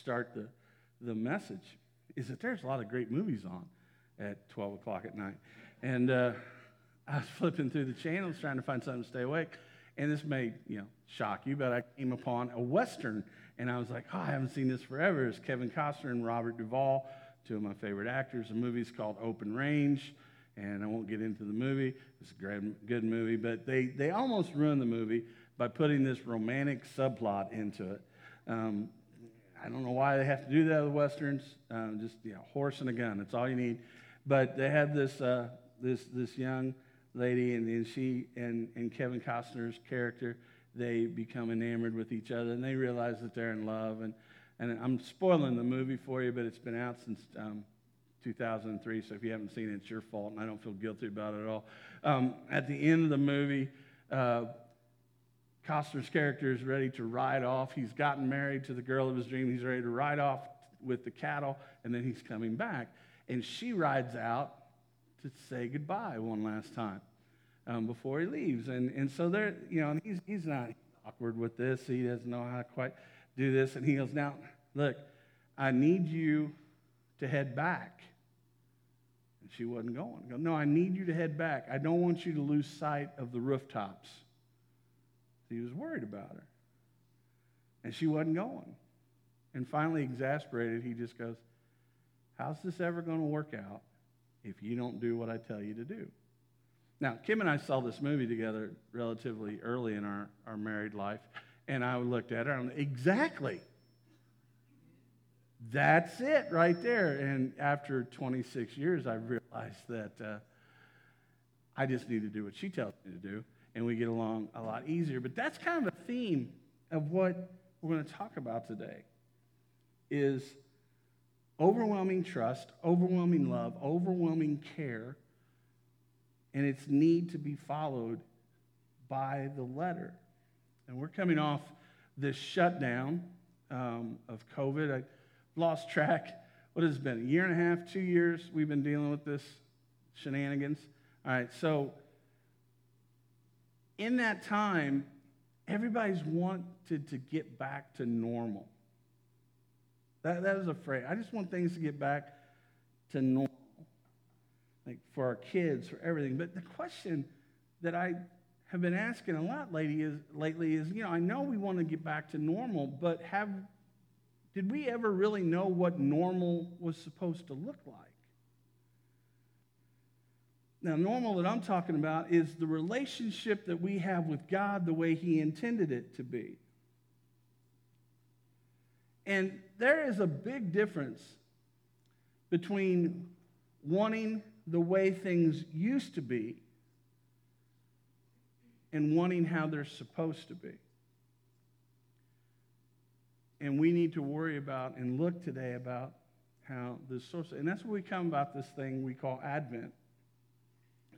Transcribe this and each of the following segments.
start the, the message is that there's a lot of great movies on at 12 o'clock at night. And uh, I was flipping through the channels trying to find something to stay awake. And this may, you know, shock you, but I came upon a Western. And I was like, oh, I haven't seen this forever. It's Kevin Costner and Robert Duvall, two of my favorite actors. The movie's called Open Range. And I won't get into the movie. It's a great, good movie. But they, they almost ruined the movie by putting this romantic subplot into it. Um, I don't know why they have to do that with westerns. Um, just you know, horse and a gun. That's all you need. But they have this uh, this this young lady, and, and she and, and Kevin Costner's character. They become enamored with each other, and they realize that they're in love. And and I'm spoiling the movie for you, but it's been out since um, 2003. So if you haven't seen it, it's your fault, and I don't feel guilty about it at all. Um, at the end of the movie. Uh, Costner's character is ready to ride off. He's gotten married to the girl of his dream. He's ready to ride off with the cattle, and then he's coming back. And she rides out to say goodbye one last time um, before he leaves. And, and so there, you know, he's, he's not awkward with this. He doesn't know how to quite do this. And he goes, Now, look, I need you to head back. And she wasn't going. Go, no, I need you to head back. I don't want you to lose sight of the rooftops. He was worried about her. And she wasn't going. And finally, exasperated, he just goes, How's this ever going to work out if you don't do what I tell you to do? Now, Kim and I saw this movie together relatively early in our, our married life, and I looked at her and exactly. That's it right there. And after 26 years, I realized that uh, I just need to do what she tells me to do and we get along a lot easier. But that's kind of a theme of what we're going to talk about today is overwhelming trust, overwhelming love, overwhelming care, and its need to be followed by the letter. And we're coming off this shutdown um, of COVID. I lost track. What has it been? A year and a half, two years we've been dealing with this shenanigans. All right, so in that time, everybody's wanted to get back to normal. That, that is a phrase. I just want things to get back to normal, like for our kids, for everything. But the question that I have been asking a lot lately is, lately is, you know, I know we want to get back to normal, but have did we ever really know what normal was supposed to look like? Now, normal that I'm talking about is the relationship that we have with God the way He intended it to be. And there is a big difference between wanting the way things used to be and wanting how they're supposed to be. And we need to worry about and look today about how this source, and that's what we come about this thing we call Advent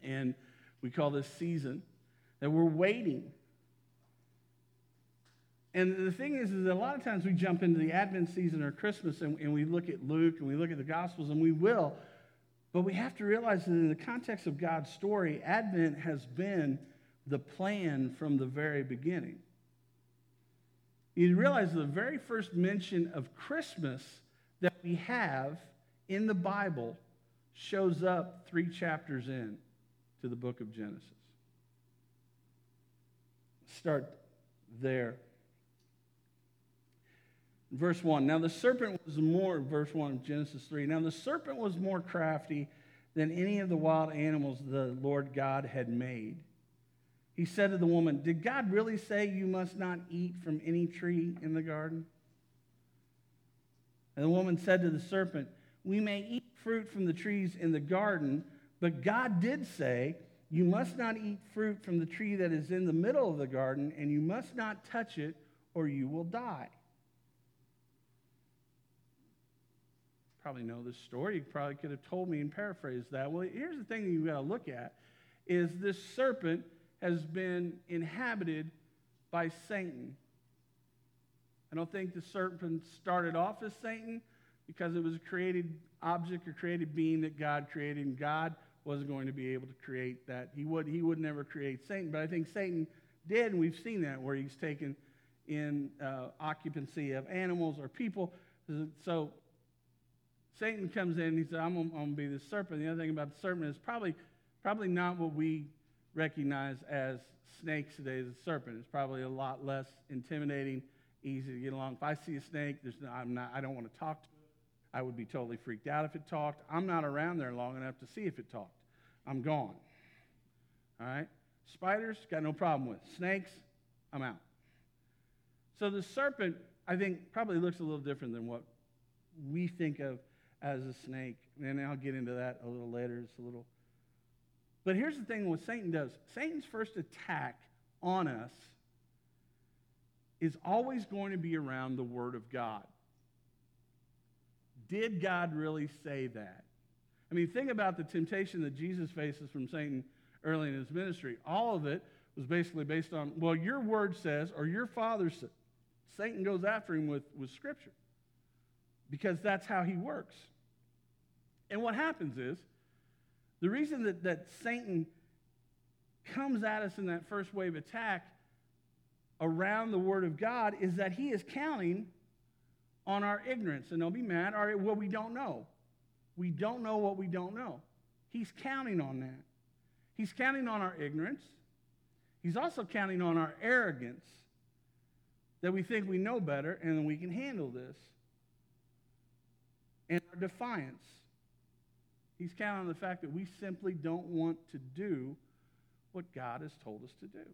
and we call this season that we're waiting. And the thing is, is that a lot of times we jump into the Advent season or Christmas and, and we look at Luke and we look at the Gospels, and we will. But we have to realize that in the context of God's story, Advent has been the plan from the very beginning. You realize the very first mention of Christmas that we have in the Bible shows up three chapters in to the book of Genesis. Start there. Verse 1. Now the serpent was more, verse 1 of Genesis 3. Now the serpent was more crafty than any of the wild animals the Lord God had made. He said to the woman, Did God really say you must not eat from any tree in the garden? And the woman said to the serpent, We may eat fruit from the trees in the garden, but God did say, You must not eat fruit from the tree that is in the middle of the garden, and you must not touch it, or you will die. Probably know this story. You probably could have told me and paraphrased that. Well, here's the thing you've got to look at is this serpent has been inhabited by Satan. I don't think the serpent started off as Satan because it was a created object or created being that God created, and God wasn't going to be able to create that. He would, he would never create Satan. But I think Satan did, and we've seen that where he's taken in uh, occupancy of animals or people. So Satan comes in and he said, I'm going to be the serpent. The other thing about the serpent is probably, probably not what we recognize as snakes today. The serpent is probably a lot less intimidating, easy to get along. If I see a snake, there's I'm not, I don't want to talk to. I would be totally freaked out if it talked. I'm not around there long enough to see if it talked. I'm gone. All right? Spiders, got no problem with. Snakes, I'm out. So the serpent, I think, probably looks a little different than what we think of as a snake. And I'll get into that a little later. It's a little. But here's the thing what Satan does Satan's first attack on us is always going to be around the Word of God. Did God really say that? I mean, think about the temptation that Jesus faces from Satan early in his ministry. All of it was basically based on, well, your word says, or your father says. Satan goes after him with, with Scripture because that's how he works. And what happens is, the reason that, that Satan comes at us in that first wave attack around the Word of God is that he is counting on our ignorance. And don't be mad, or what we don't know. We don't know what we don't know. He's counting on that. He's counting on our ignorance. He's also counting on our arrogance that we think we know better and we can handle this. And our defiance. He's counting on the fact that we simply don't want to do what God has told us to do.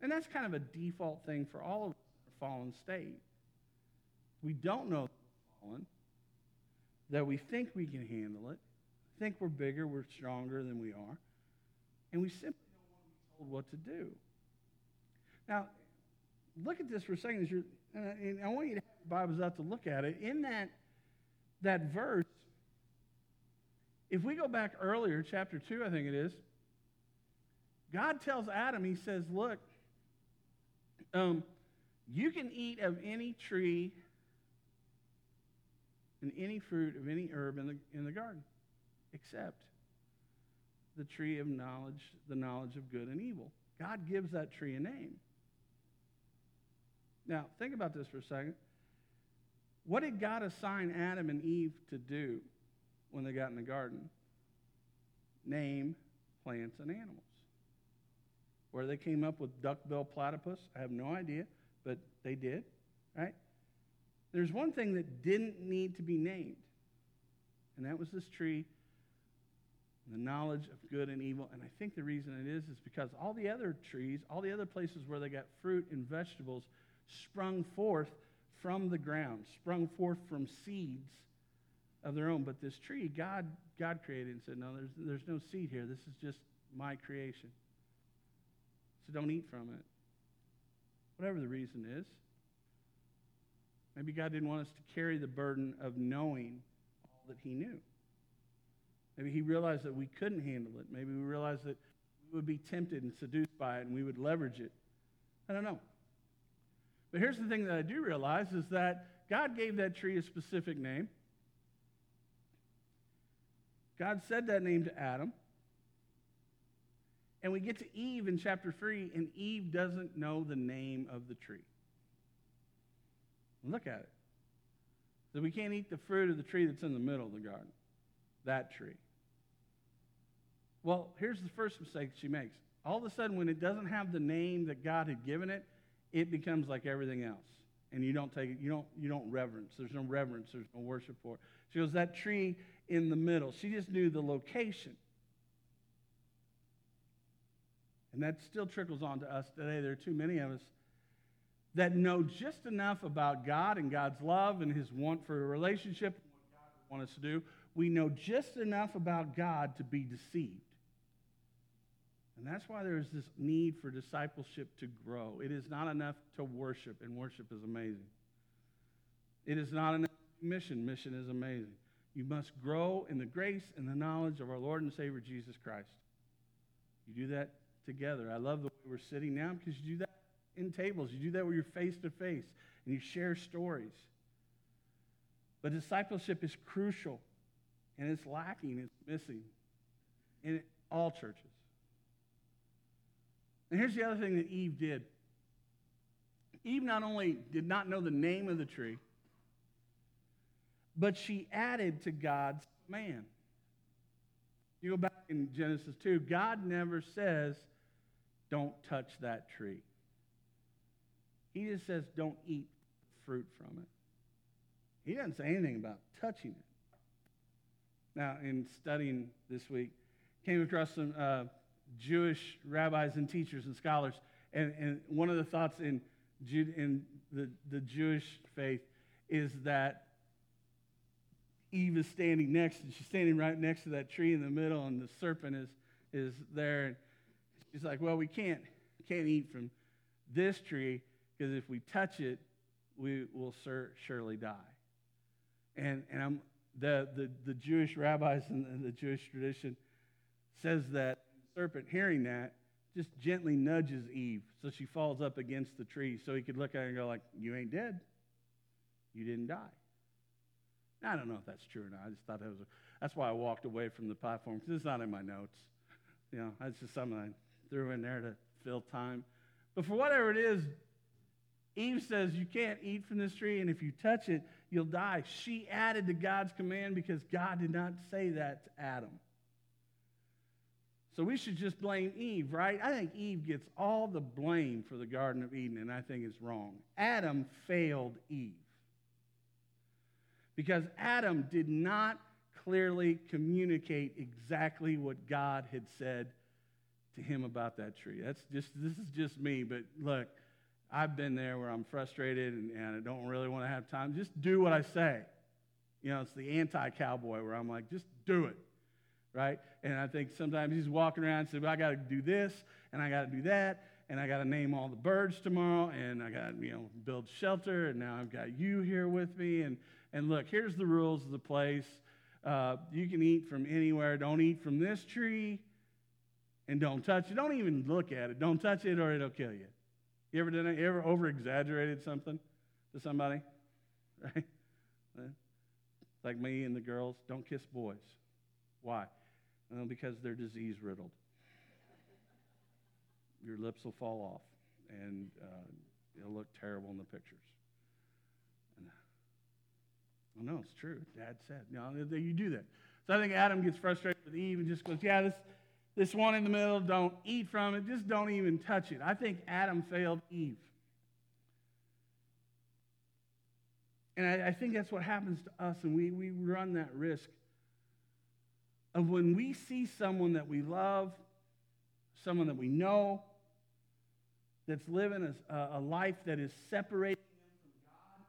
And that's kind of a default thing for all of us in our fallen state. We don't know fallen, that we think we can handle it, think we're bigger, we're stronger than we are, and we simply don't want to be told what to do. Now, look at this for a second. and I want you to have your Bibles out to look at it. In that, that verse, if we go back earlier, chapter 2, I think it is, God tells Adam, He says, Look, um, you can eat of any tree and any fruit of any herb in the, in the garden, except the tree of knowledge, the knowledge of good and evil. God gives that tree a name. Now, think about this for a second. What did God assign Adam and Eve to do when they got in the garden? Name plants and animals. Where they came up with duckbill platypus, I have no idea, but they did, right? There's one thing that didn't need to be named, and that was this tree, the knowledge of good and evil. And I think the reason it is is because all the other trees, all the other places where they got fruit and vegetables, sprung forth from the ground, sprung forth from seeds of their own. But this tree, God, God created and said, No, there's, there's no seed here. This is just my creation. So don't eat from it. Whatever the reason is. Maybe God didn't want us to carry the burden of knowing all that He knew. Maybe He realized that we couldn't handle it. Maybe we realized that we would be tempted and seduced by it and we would leverage it. I don't know. But here's the thing that I do realize is that God gave that tree a specific name. God said that name to Adam. And we get to Eve in chapter 3, and Eve doesn't know the name of the tree. Look at it. So we can't eat the fruit of the tree that's in the middle of the garden, that tree. Well, here's the first mistake she makes. All of a sudden, when it doesn't have the name that God had given it, it becomes like everything else. And you don't take it, you don't, you don't reverence. There's no reverence, there's no worship for it. She goes, that tree in the middle. She just knew the location. And that still trickles on to us today. There are too many of us that know just enough about God and God's love and his want for a relationship and what God would want us to do. We know just enough about God to be deceived. And that's why there's this need for discipleship to grow. It is not enough to worship, and worship is amazing. It is not enough mission. Mission is amazing. You must grow in the grace and the knowledge of our Lord and Savior Jesus Christ. You do that together. I love the way we're sitting now because you do that in tables. You do that where you're face to face and you share stories. But discipleship is crucial and it's lacking, it's missing in all churches. And here's the other thing that Eve did Eve not only did not know the name of the tree, but she added to God's man. You go back in Genesis 2, God never says, don't touch that tree. He just says, don't eat fruit from it. He doesn't say anything about touching it. Now, in studying this week, came across some uh, Jewish rabbis and teachers and scholars, and, and one of the thoughts in, in the, the Jewish faith is that Eve is standing next, and she's standing right next to that tree in the middle, and the serpent is, is there. And she's like, Well, we can't, can't eat from this tree because if we touch it, we will sur- surely die. And, and I'm, the, the, the Jewish rabbis and the Jewish tradition says that the serpent, hearing that, just gently nudges Eve so she falls up against the tree so he could look at her and go like, you ain't dead. You didn't die. Now, I don't know if that's true or not. I just thought that was, a, that's why I walked away from the platform because it's not in my notes. You know, that's just something I threw in there to fill time. But for whatever it is, Eve says, You can't eat from this tree, and if you touch it, you'll die. She added to God's command because God did not say that to Adam. So we should just blame Eve, right? I think Eve gets all the blame for the Garden of Eden, and I think it's wrong. Adam failed Eve because Adam did not clearly communicate exactly what God had said to him about that tree. That's just this is just me, but look, I've been there where I'm frustrated and, and I don't really want to have time. Just do what I say. You know, it's the anti cowboy where I'm like, just do it. Right? And I think sometimes he's walking around and says, well, I got to do this and I got to do that and I got to name all the birds tomorrow and I got you know, build shelter and now I've got you here with me. And, and look, here's the rules of the place. Uh, you can eat from anywhere. Don't eat from this tree and don't touch it. Don't even look at it. Don't touch it or it'll kill you. You ever done it? You ever over exaggerated something to somebody? Right? Like me and the girls, don't kiss boys. Why? Well, because they're disease riddled. Your lips will fall off, and uh, it'll look terrible in the pictures. And, well, no, it's true. Dad said. No, you do that. So I think Adam gets frustrated with Eve and just goes, "Yeah, this this one in the middle, don't eat from it. Just don't even touch it. I think Adam failed Eve. And I, I, think that's what happens to us, and we, we run that risk of when we see someone that we love, someone that we know, that's living a, a life that is separating them from God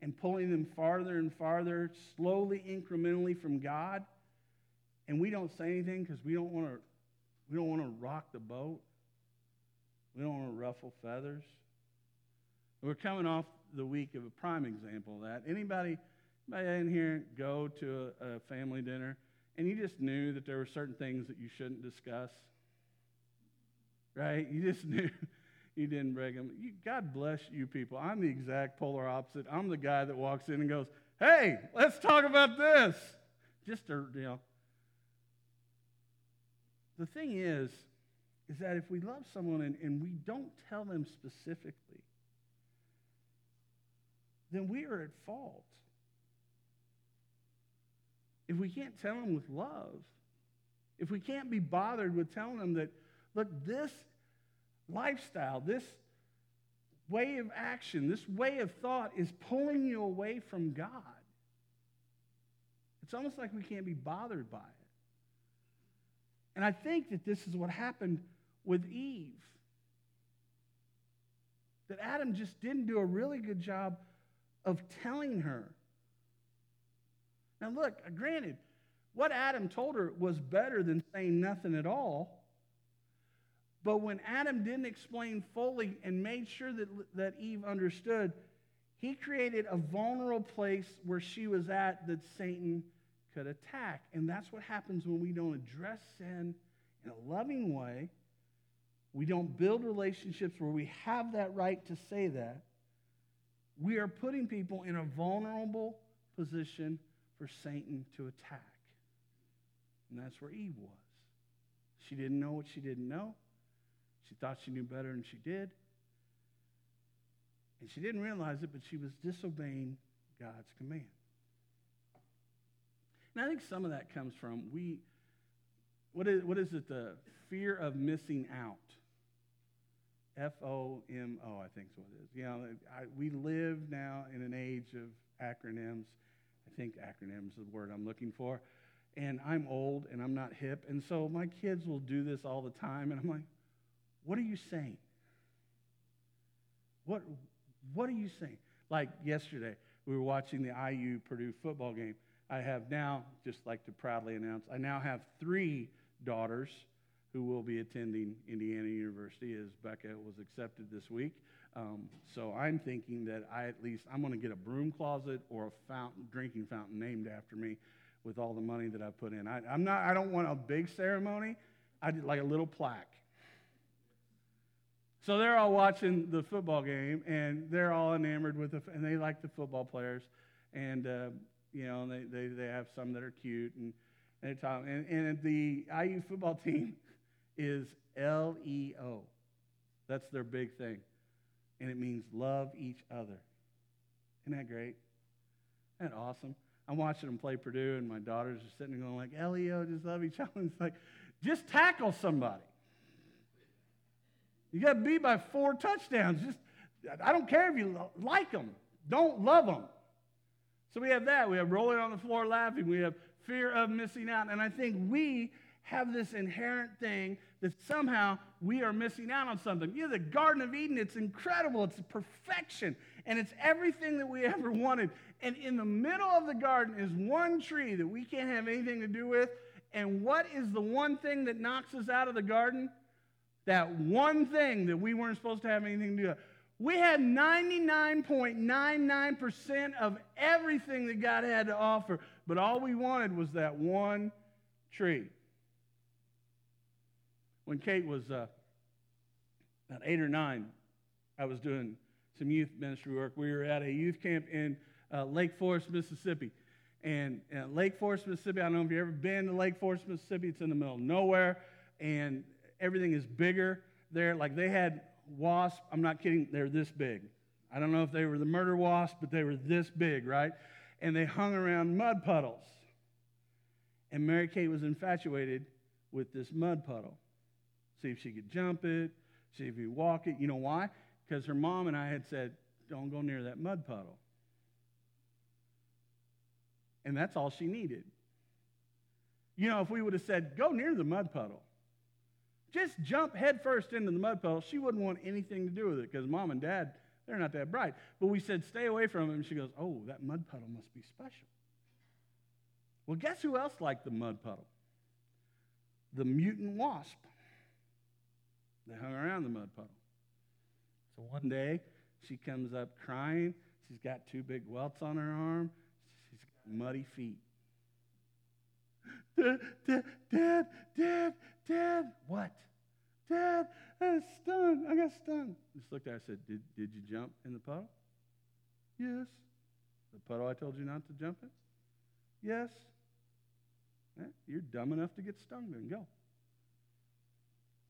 and pulling them farther and farther, slowly, incrementally from God, and we don't say anything because we don't want to we don't want to rock the boat. We don't want to ruffle feathers. We're coming off the week of a prime example of that. Anybody, anybody in here go to a, a family dinner and you just knew that there were certain things that you shouldn't discuss? Right? You just knew you didn't bring them. You, God bless you people. I'm the exact polar opposite. I'm the guy that walks in and goes, hey, let's talk about this. Just to, you know, the thing is, is that if we love someone and, and we don't tell them specifically, then we are at fault. If we can't tell them with love, if we can't be bothered with telling them that, look, this lifestyle, this way of action, this way of thought is pulling you away from God. It's almost like we can't be bothered by it. And I think that this is what happened with Eve. That Adam just didn't do a really good job of telling her. Now, look, granted, what Adam told her was better than saying nothing at all. But when Adam didn't explain fully and made sure that, that Eve understood, he created a vulnerable place where she was at that Satan could attack. And that's what happens when we don't address sin in a loving way. We don't build relationships where we have that right to say that. We are putting people in a vulnerable position for Satan to attack. And that's where Eve was. She didn't know what she didn't know. She thought she knew better than she did. And she didn't realize it, but she was disobeying God's command. And I think some of that comes from we, what is, what is it, the fear of missing out? F O M O, I think is what it is. You know, I, we live now in an age of acronyms. I think acronyms is the word I'm looking for. And I'm old and I'm not hip. And so my kids will do this all the time. And I'm like, what are you saying? What, what are you saying? Like yesterday, we were watching the IU Purdue football game. I have now, just like to proudly announce, I now have three daughters who will be attending Indiana University as Becca was accepted this week. Um, so I'm thinking that I at least I'm going to get a broom closet or a fountain, drinking fountain named after me with all the money that I put in. I, am not. I don't want a big ceremony. I did like a little plaque. So they're all watching the football game, and they're all enamored with the, and they like the football players, and uh, you know they, they they have some that are cute, and and, talking, and, and the IU football team is L E O. That's their big thing, and it means love each other. Isn't that great? Isn't that awesome? I'm watching them play Purdue, and my daughters are sitting there going like, "Leo, just love each other." And It's like, just tackle somebody. You got to beat by four touchdowns. Just, I don't care if you like them. Don't love them. So we have that. We have rolling on the floor laughing. We have fear of missing out. And I think we have this inherent thing that somehow we are missing out on something. You know, the Garden of Eden, it's incredible. It's perfection. And it's everything that we ever wanted. And in the middle of the garden is one tree that we can't have anything to do with. And what is the one thing that knocks us out of the garden? That one thing that we weren't supposed to have anything to do with. We had 99.99% of everything that God had to offer, but all we wanted was that one tree. When Kate was uh, about eight or nine, I was doing some youth ministry work. We were at a youth camp in uh, Lake Forest, Mississippi. And uh, Lake Forest, Mississippi, I don't know if you've ever been to Lake Forest, Mississippi. It's in the middle of nowhere, and everything is bigger there. Like they had wasps, I'm not kidding, they're this big. I don't know if they were the murder wasp, but they were this big, right? And they hung around mud puddles. And Mary Kate was infatuated with this mud puddle. See if she could jump it, see if you walk it. You know why? Because her mom and I had said, don't go near that mud puddle. And that's all she needed. You know, if we would have said, go near the mud puddle, just jump headfirst into the mud puddle, she wouldn't want anything to do with it because mom and dad, they're not that bright. But we said, stay away from it. And she goes, oh, that mud puddle must be special. Well, guess who else liked the mud puddle? The mutant wasp. They hung around the mud puddle. So one day, she comes up crying. She's got two big welts on her arm. She's got muddy feet. Dad, dad, dad, dad. What? Dad, I got stung. I got stung. Just looked at her and said, did, did you jump in the puddle? Yes. The puddle I told you not to jump in? Yes. Eh, you're dumb enough to get stung, then go.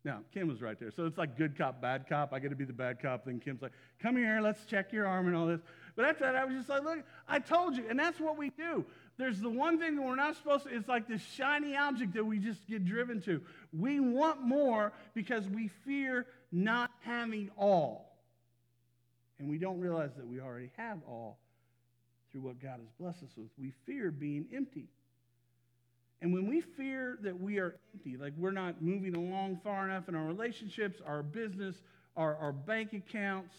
Now, Kim was right there. So it's like good cop, bad cop. I got to be the bad cop. Then Kim's like, come here, let's check your arm and all this. But after that, I was just like, look, I told you. And that's what we do. There's the one thing that we're not supposed to, it's like this shiny object that we just get driven to. We want more because we fear not having all. And we don't realize that we already have all through what God has blessed us with. We fear being empty. And when we fear that we are empty, like we're not moving along far enough in our relationships, our business, our, our bank accounts,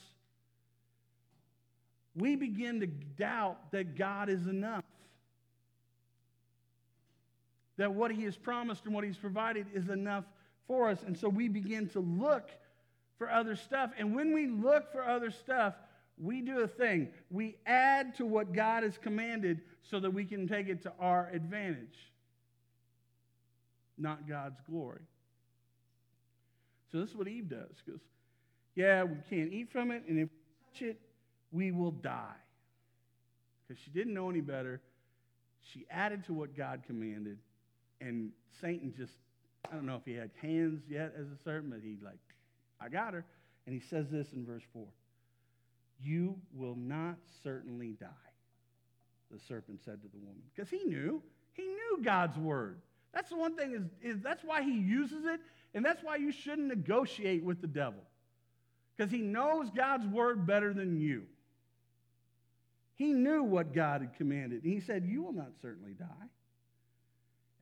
we begin to doubt that God is enough. That what He has promised and what He's provided is enough for us. And so we begin to look for other stuff. And when we look for other stuff, we do a thing. We add to what God has commanded so that we can take it to our advantage not God's glory. So this is what Eve does. Because, yeah, we can't eat from it, and if we touch it, we will die. Because she didn't know any better. She added to what God commanded, and Satan just, I don't know if he had hands yet as a serpent, but he like, I got her. And he says this in verse 4. You will not certainly die, the serpent said to the woman. Because he knew. He knew God's word. That's the one thing is, is that's why he uses it, and that's why you shouldn't negotiate with the devil. Because he knows God's word better than you. He knew what God had commanded. And he said, You will not certainly die.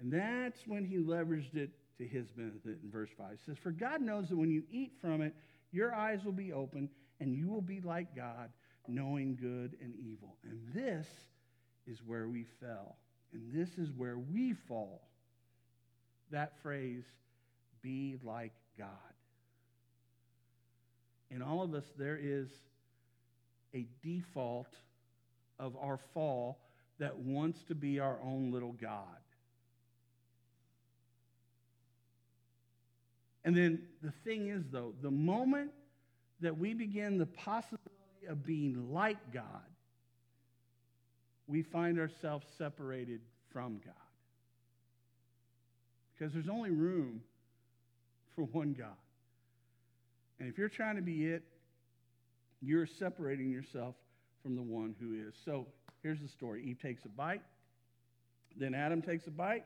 And that's when he leveraged it to his benefit in verse 5. It says, For God knows that when you eat from it, your eyes will be open, and you will be like God, knowing good and evil. And this is where we fell. And this is where we fall. That phrase, be like God. In all of us, there is a default of our fall that wants to be our own little God. And then the thing is, though, the moment that we begin the possibility of being like God, we find ourselves separated from God. Because there's only room for one God. And if you're trying to be it, you're separating yourself from the one who is. So here's the story Eve takes a bite, then Adam takes a bite,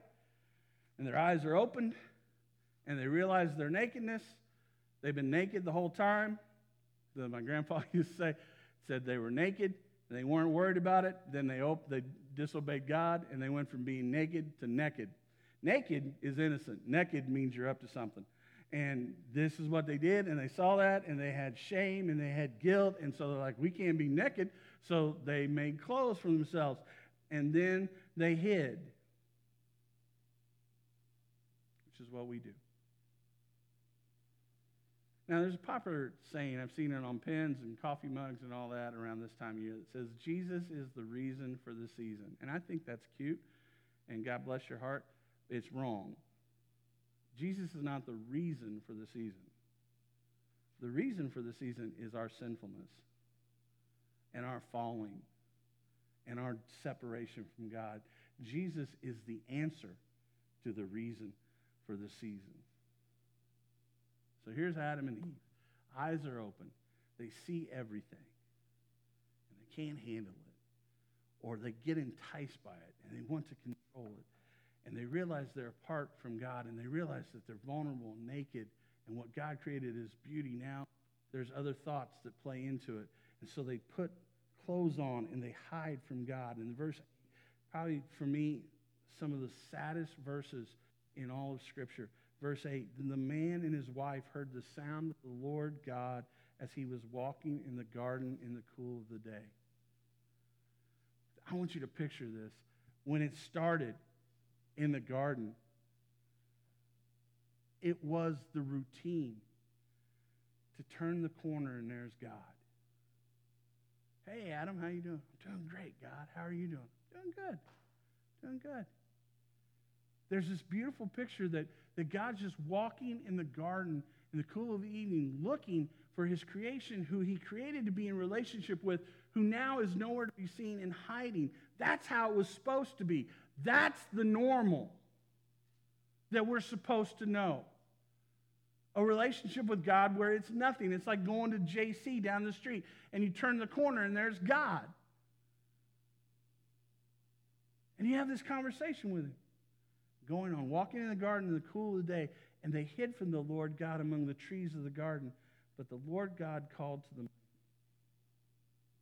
and their eyes are opened, and they realize their nakedness. They've been naked the whole time. The, my grandpa used to say, said they were naked, and they weren't worried about it. Then they, op- they disobeyed God, and they went from being naked to naked. Naked is innocent. Naked means you're up to something. And this is what they did, and they saw that, and they had shame, and they had guilt, and so they're like, we can't be naked. So they made clothes for themselves, and then they hid, which is what we do. Now, there's a popular saying, I've seen it on pens and coffee mugs and all that around this time of year that says, Jesus is the reason for the season. And I think that's cute, and God bless your heart. It's wrong. Jesus is not the reason for the season. The reason for the season is our sinfulness and our falling and our separation from God. Jesus is the answer to the reason for the season. So here's Adam and Eve. Eyes are open. They see everything. And they can't handle it. Or they get enticed by it and they want to control it. And they realize they're apart from God and they realize that they're vulnerable and naked. And what God created is beauty now. There's other thoughts that play into it. And so they put clothes on and they hide from God. And the verse, probably for me, some of the saddest verses in all of Scripture. Verse 8 Then the man and his wife heard the sound of the Lord God as he was walking in the garden in the cool of the day. I want you to picture this. When it started in the garden, it was the routine to turn the corner and there's God. Hey, Adam, how you doing? I'm doing great, God. How are you doing? Doing good. Doing good. There's this beautiful picture that, that God's just walking in the garden in the cool of the evening, looking for his creation, who he created to be in relationship with, who now is nowhere to be seen and hiding. That's how it was supposed to be. That's the normal that we're supposed to know. A relationship with God where it's nothing. It's like going to JC down the street and you turn the corner and there's God. And you have this conversation with him going on, walking in the garden in the cool of the day, and they hid from the Lord God among the trees of the garden. But the Lord God called to them,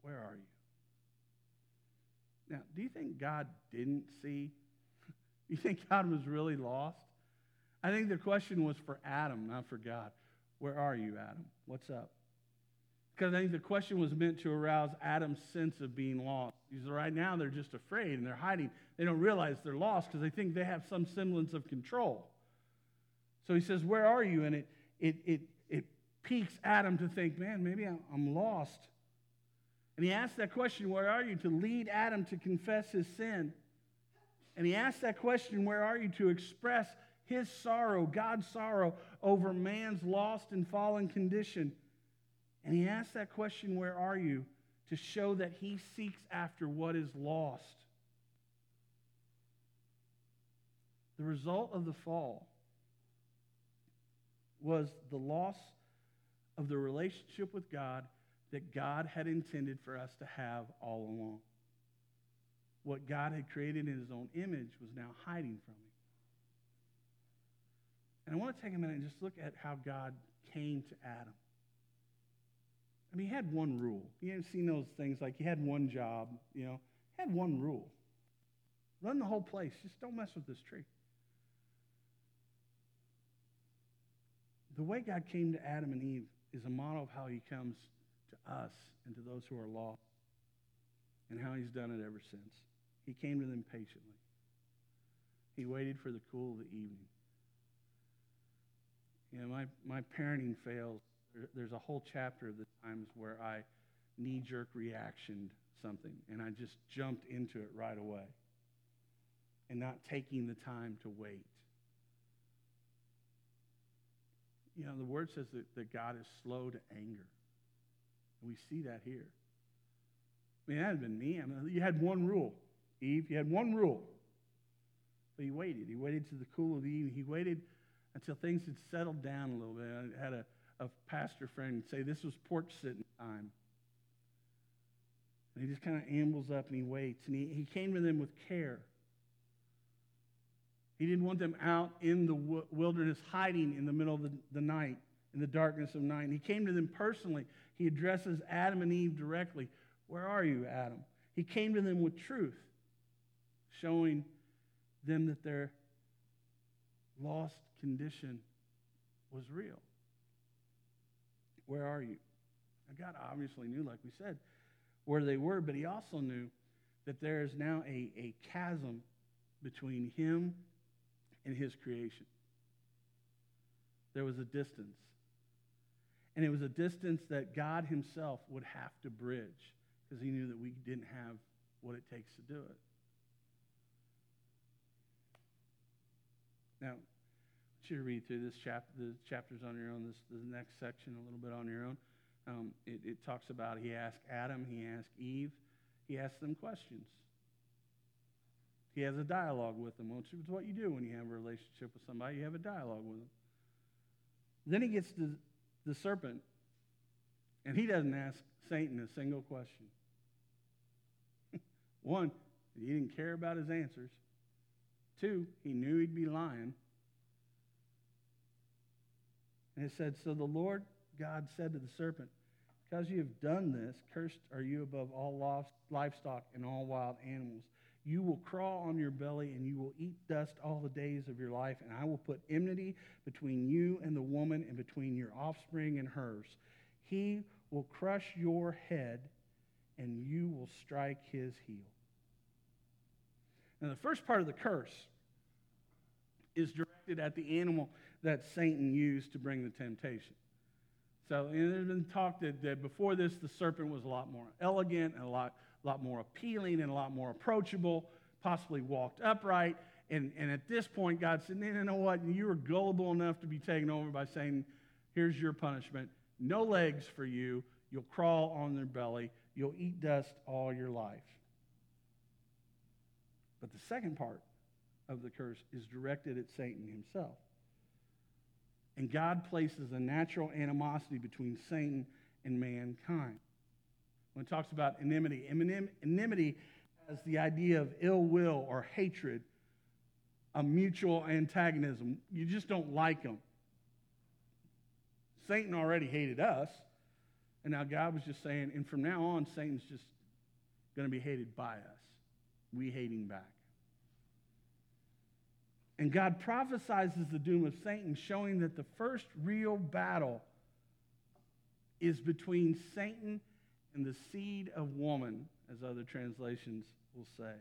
Where are you? Now, do you think God didn't see? you think God was really lost? I think the question was for Adam, not for God. Where are you, Adam? What's up? Because I think the question was meant to arouse Adam's sense of being lost. Because right now they're just afraid and they're hiding. They don't realize they're lost because they think they have some semblance of control. So he says, Where are you? And it, it, it, it piques Adam to think, Man, maybe I'm lost. And he asks that question, Where are you? to lead Adam to confess his sin. And he asks that question, Where are you? to express his sorrow, God's sorrow over man's lost and fallen condition. And he asks that question, Where are you? to show that he seeks after what is lost. The result of the fall was the loss of the relationship with God that God had intended for us to have all along. What God had created in his own image was now hiding from me. And I want to take a minute and just look at how God came to Adam. I mean, he had one rule. You haven't seen those things like he had one job, you know, he had one rule. Run the whole place. Just don't mess with this tree. The way God came to Adam and Eve is a model of how he comes to us and to those who are lost and how he's done it ever since. He came to them patiently. He waited for the cool of the evening. You know, my, my parenting fails. There, there's a whole chapter of the times where I knee jerk reactioned something and I just jumped into it right away and not taking the time to wait. You know, the word says that, that God is slow to anger. And we see that here. I mean, that had been me. I mean, you had one rule, Eve. You had one rule. But he waited. He waited to the cool of the evening. He waited until things had settled down a little bit. I had a, a pastor friend say this was porch sitting time. And he just kind of ambles up and he waits. And he, he came to them with care. He didn't want them out in the wilderness hiding in the middle of the, the night, in the darkness of night. And he came to them personally. He addresses Adam and Eve directly. Where are you, Adam? He came to them with truth, showing them that their lost condition was real. Where are you? God obviously knew, like we said, where they were, but he also knew that there is now a, a chasm between him and his creation. There was a distance. And it was a distance that God himself would have to bridge because he knew that we didn't have what it takes to do it. Now, you to read through this chapter, the chapters on your own, this the next section a little bit on your own. Um, it, it talks about he asked Adam, he asked Eve, he asked them questions. He has a dialogue with them, which is what you do when you have a relationship with somebody. You have a dialogue with them. Then he gets to the serpent, and he doesn't ask Satan a single question. One, he didn't care about his answers. Two, he knew he'd be lying. And it said, So the Lord God said to the serpent, Because you have done this, cursed are you above all livestock and all wild animals. You will crawl on your belly and you will eat dust all the days of your life, and I will put enmity between you and the woman and between your offspring and hers. He will crush your head, and you will strike his heel. Now, the first part of the curse is directed at the animal that Satan used to bring the temptation. So, there's been talk that, that before this, the serpent was a lot more elegant and a lot a lot more appealing and a lot more approachable, possibly walked upright. And, and at this point, God said, no, no, know what? You were gullible enough to be taken over by saying, here's your punishment. No legs for you. You'll crawl on their belly. You'll eat dust all your life. But the second part of the curse is directed at Satan himself. And God places a natural animosity between Satan and mankind when it talks about enmity. Enmity has the idea of ill will or hatred, a mutual antagonism. You just don't like them. Satan already hated us, and now God was just saying, and from now on, Satan's just going to be hated by us. We hating back. And God prophesies the doom of Satan, showing that the first real battle is between Satan and the seed of woman, as other translations will say.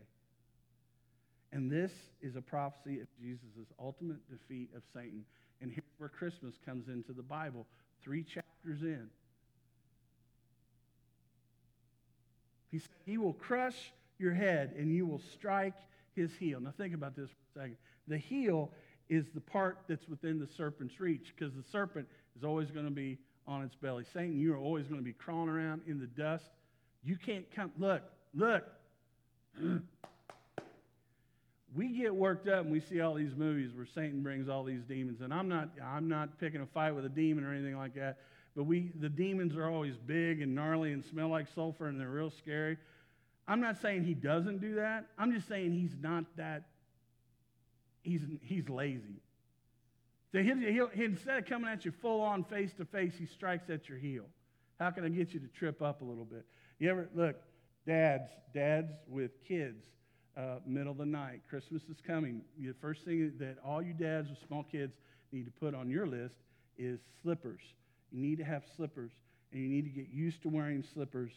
And this is a prophecy of Jesus' ultimate defeat of Satan. And here's where Christmas comes into the Bible, three chapters in. He said, He will crush your head and you will strike his heel. Now, think about this for a second. The heel is the part that's within the serpent's reach because the serpent is always going to be on its belly. Satan, you are always going to be crawling around in the dust. You can't come. Look, look. we get worked up and we see all these movies where Satan brings all these demons. And I'm not, I'm not picking a fight with a demon or anything like that. but we, the demons are always big and gnarly and smell like sulfur and they're real scary. I'm not saying he doesn't do that. I'm just saying he's not that, he's, he's lazy. So he'll, he'll, instead of coming at you full on face to face, he strikes at your heel. How can I get you to trip up a little bit? You ever, look, dads, dads with kids, uh, middle of the night, Christmas is coming. The first thing that all you dads with small kids need to put on your list is slippers. You need to have slippers, and you need to get used to wearing slippers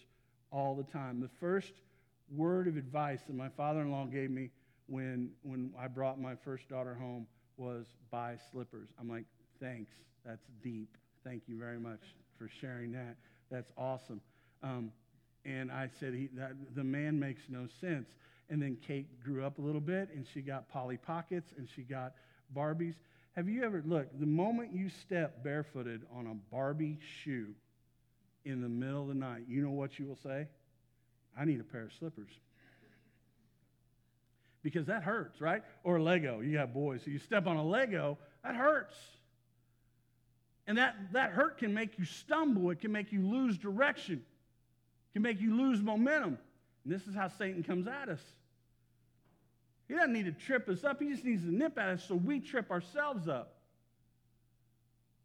all the time. The first word of advice that my father in law gave me when, when I brought my first daughter home was buy slippers. I'm like, thanks. That's deep. Thank you very much for sharing that. That's awesome. Um, and I said, he, that, the man makes no sense. And then Kate grew up a little bit and she got Polly Pockets and she got Barbies. Have you ever, look, the moment you step barefooted on a Barbie shoe in the middle of the night, you know what you will say? I need a pair of slippers. Because that hurts, right? Or a Lego. You got boys. So you step on a Lego, that hurts. And that, that hurt can make you stumble. It can make you lose direction. It can make you lose momentum. And this is how Satan comes at us. He doesn't need to trip us up. He just needs to nip at us so we trip ourselves up.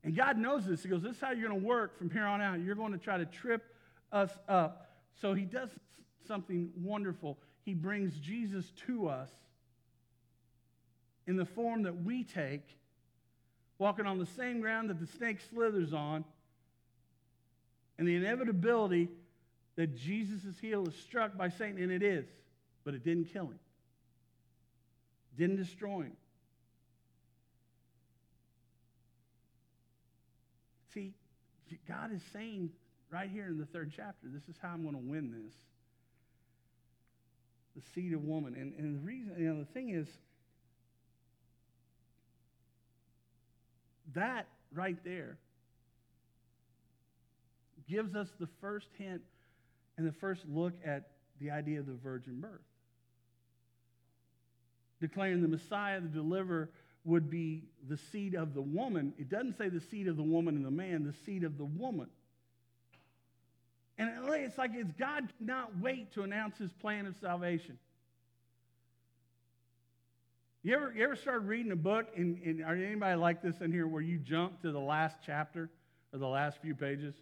And God knows this. He goes, This is how you're going to work from here on out. You're going to try to trip us up. So he does something wonderful. He brings Jesus to us in the form that we take, walking on the same ground that the snake slithers on, and the inevitability that Jesus' heel is struck by Satan, and it is, but it didn't kill him, didn't destroy him. See, God is saying right here in the third chapter, this is how I'm going to win this. The seed of woman. And, and the reason, you know, the thing is, that right there gives us the first hint and the first look at the idea of the virgin birth. Declaring the Messiah, the deliverer, would be the seed of the woman. It doesn't say the seed of the woman and the man, the seed of the woman. And it's like it's God cannot wait to announce his plan of salvation. You ever, you ever started reading a book, and, and are anybody like this in here where you jump to the last chapter or the last few pages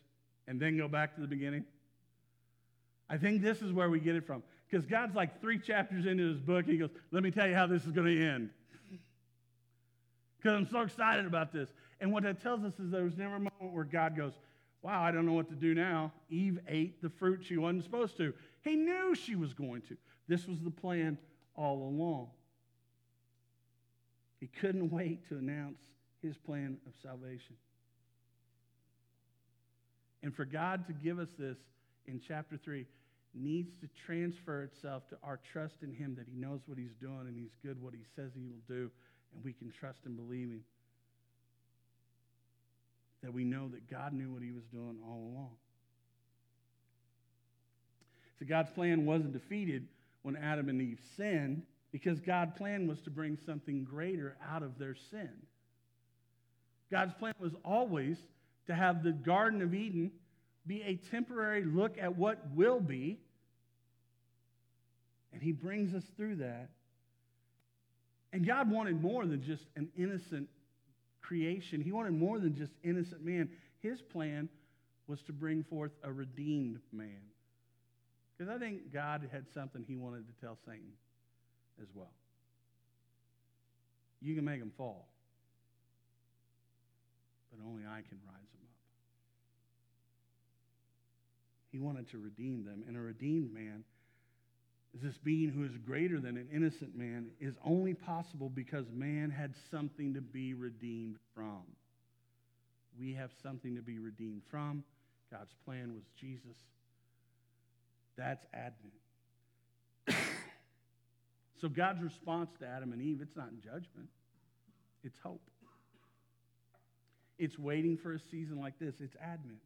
and then go back to the beginning? I think this is where we get it from. Because God's like three chapters into his book, and he goes, Let me tell you how this is going to end. Because I'm so excited about this. And what that tells us is there was never a moment where God goes, Wow, I don't know what to do now. Eve ate the fruit she wasn't supposed to. He knew she was going to. This was the plan all along. He couldn't wait to announce his plan of salvation. And for God to give us this in chapter 3 needs to transfer itself to our trust in him that he knows what he's doing and he's good what he says he will do, and we can trust and believe him. That we know that God knew what he was doing all along. So God's plan wasn't defeated when Adam and Eve sinned because God's plan was to bring something greater out of their sin. God's plan was always to have the Garden of Eden be a temporary look at what will be. And he brings us through that. And God wanted more than just an innocent creation, He wanted more than just innocent man. His plan was to bring forth a redeemed man. Because I think God had something He wanted to tell Satan as well. You can make him fall, but only I can rise him up. He wanted to redeem them, and a redeemed man this being who is greater than an innocent man is only possible because man had something to be redeemed from. We have something to be redeemed from. God's plan was Jesus. That's Advent. so God's response to Adam and Eve, it's not judgment. It's hope. It's waiting for a season like this. It's Advent.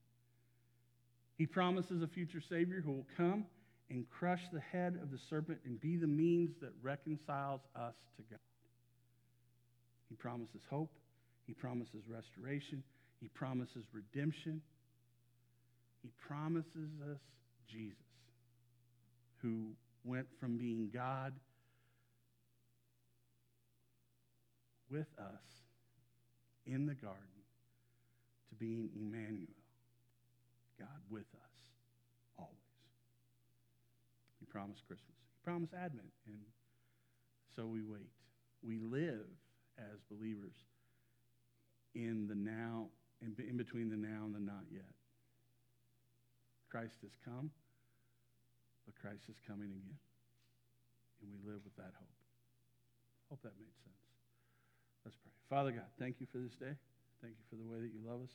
He promises a future Savior who will come and crush the head of the serpent and be the means that reconciles us to God. He promises hope. He promises restoration. He promises redemption. He promises us Jesus, who went from being God with us in the garden to being Emmanuel, God with us always. He promised Christmas. He promised Advent, and so we wait. We live as believers in the now, in, in between the now and the not yet. Christ has come, but Christ is coming again. And we live with that hope. Hope that made sense. Let's pray. Father God, thank you for this day. Thank you for the way that you love us.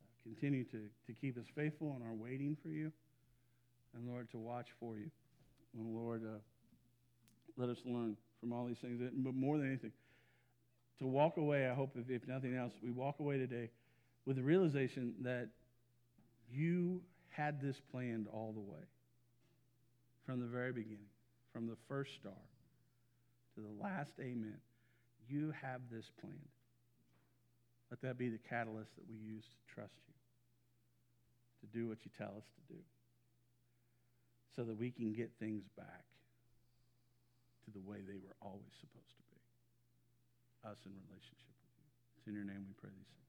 Uh, continue to, to keep us faithful in our waiting for you. And Lord, to watch for you. And Lord, uh, let us learn from all these things. But more than anything, to walk away, I hope, if, if nothing else, we walk away today with the realization that you had this planned all the way from the very beginning, from the first star to the last amen. You have this planned. Let that be the catalyst that we use to trust you, to do what you tell us to do, so that we can get things back to the way they were always supposed to be us in relationship with you. It's in your name we pray these things.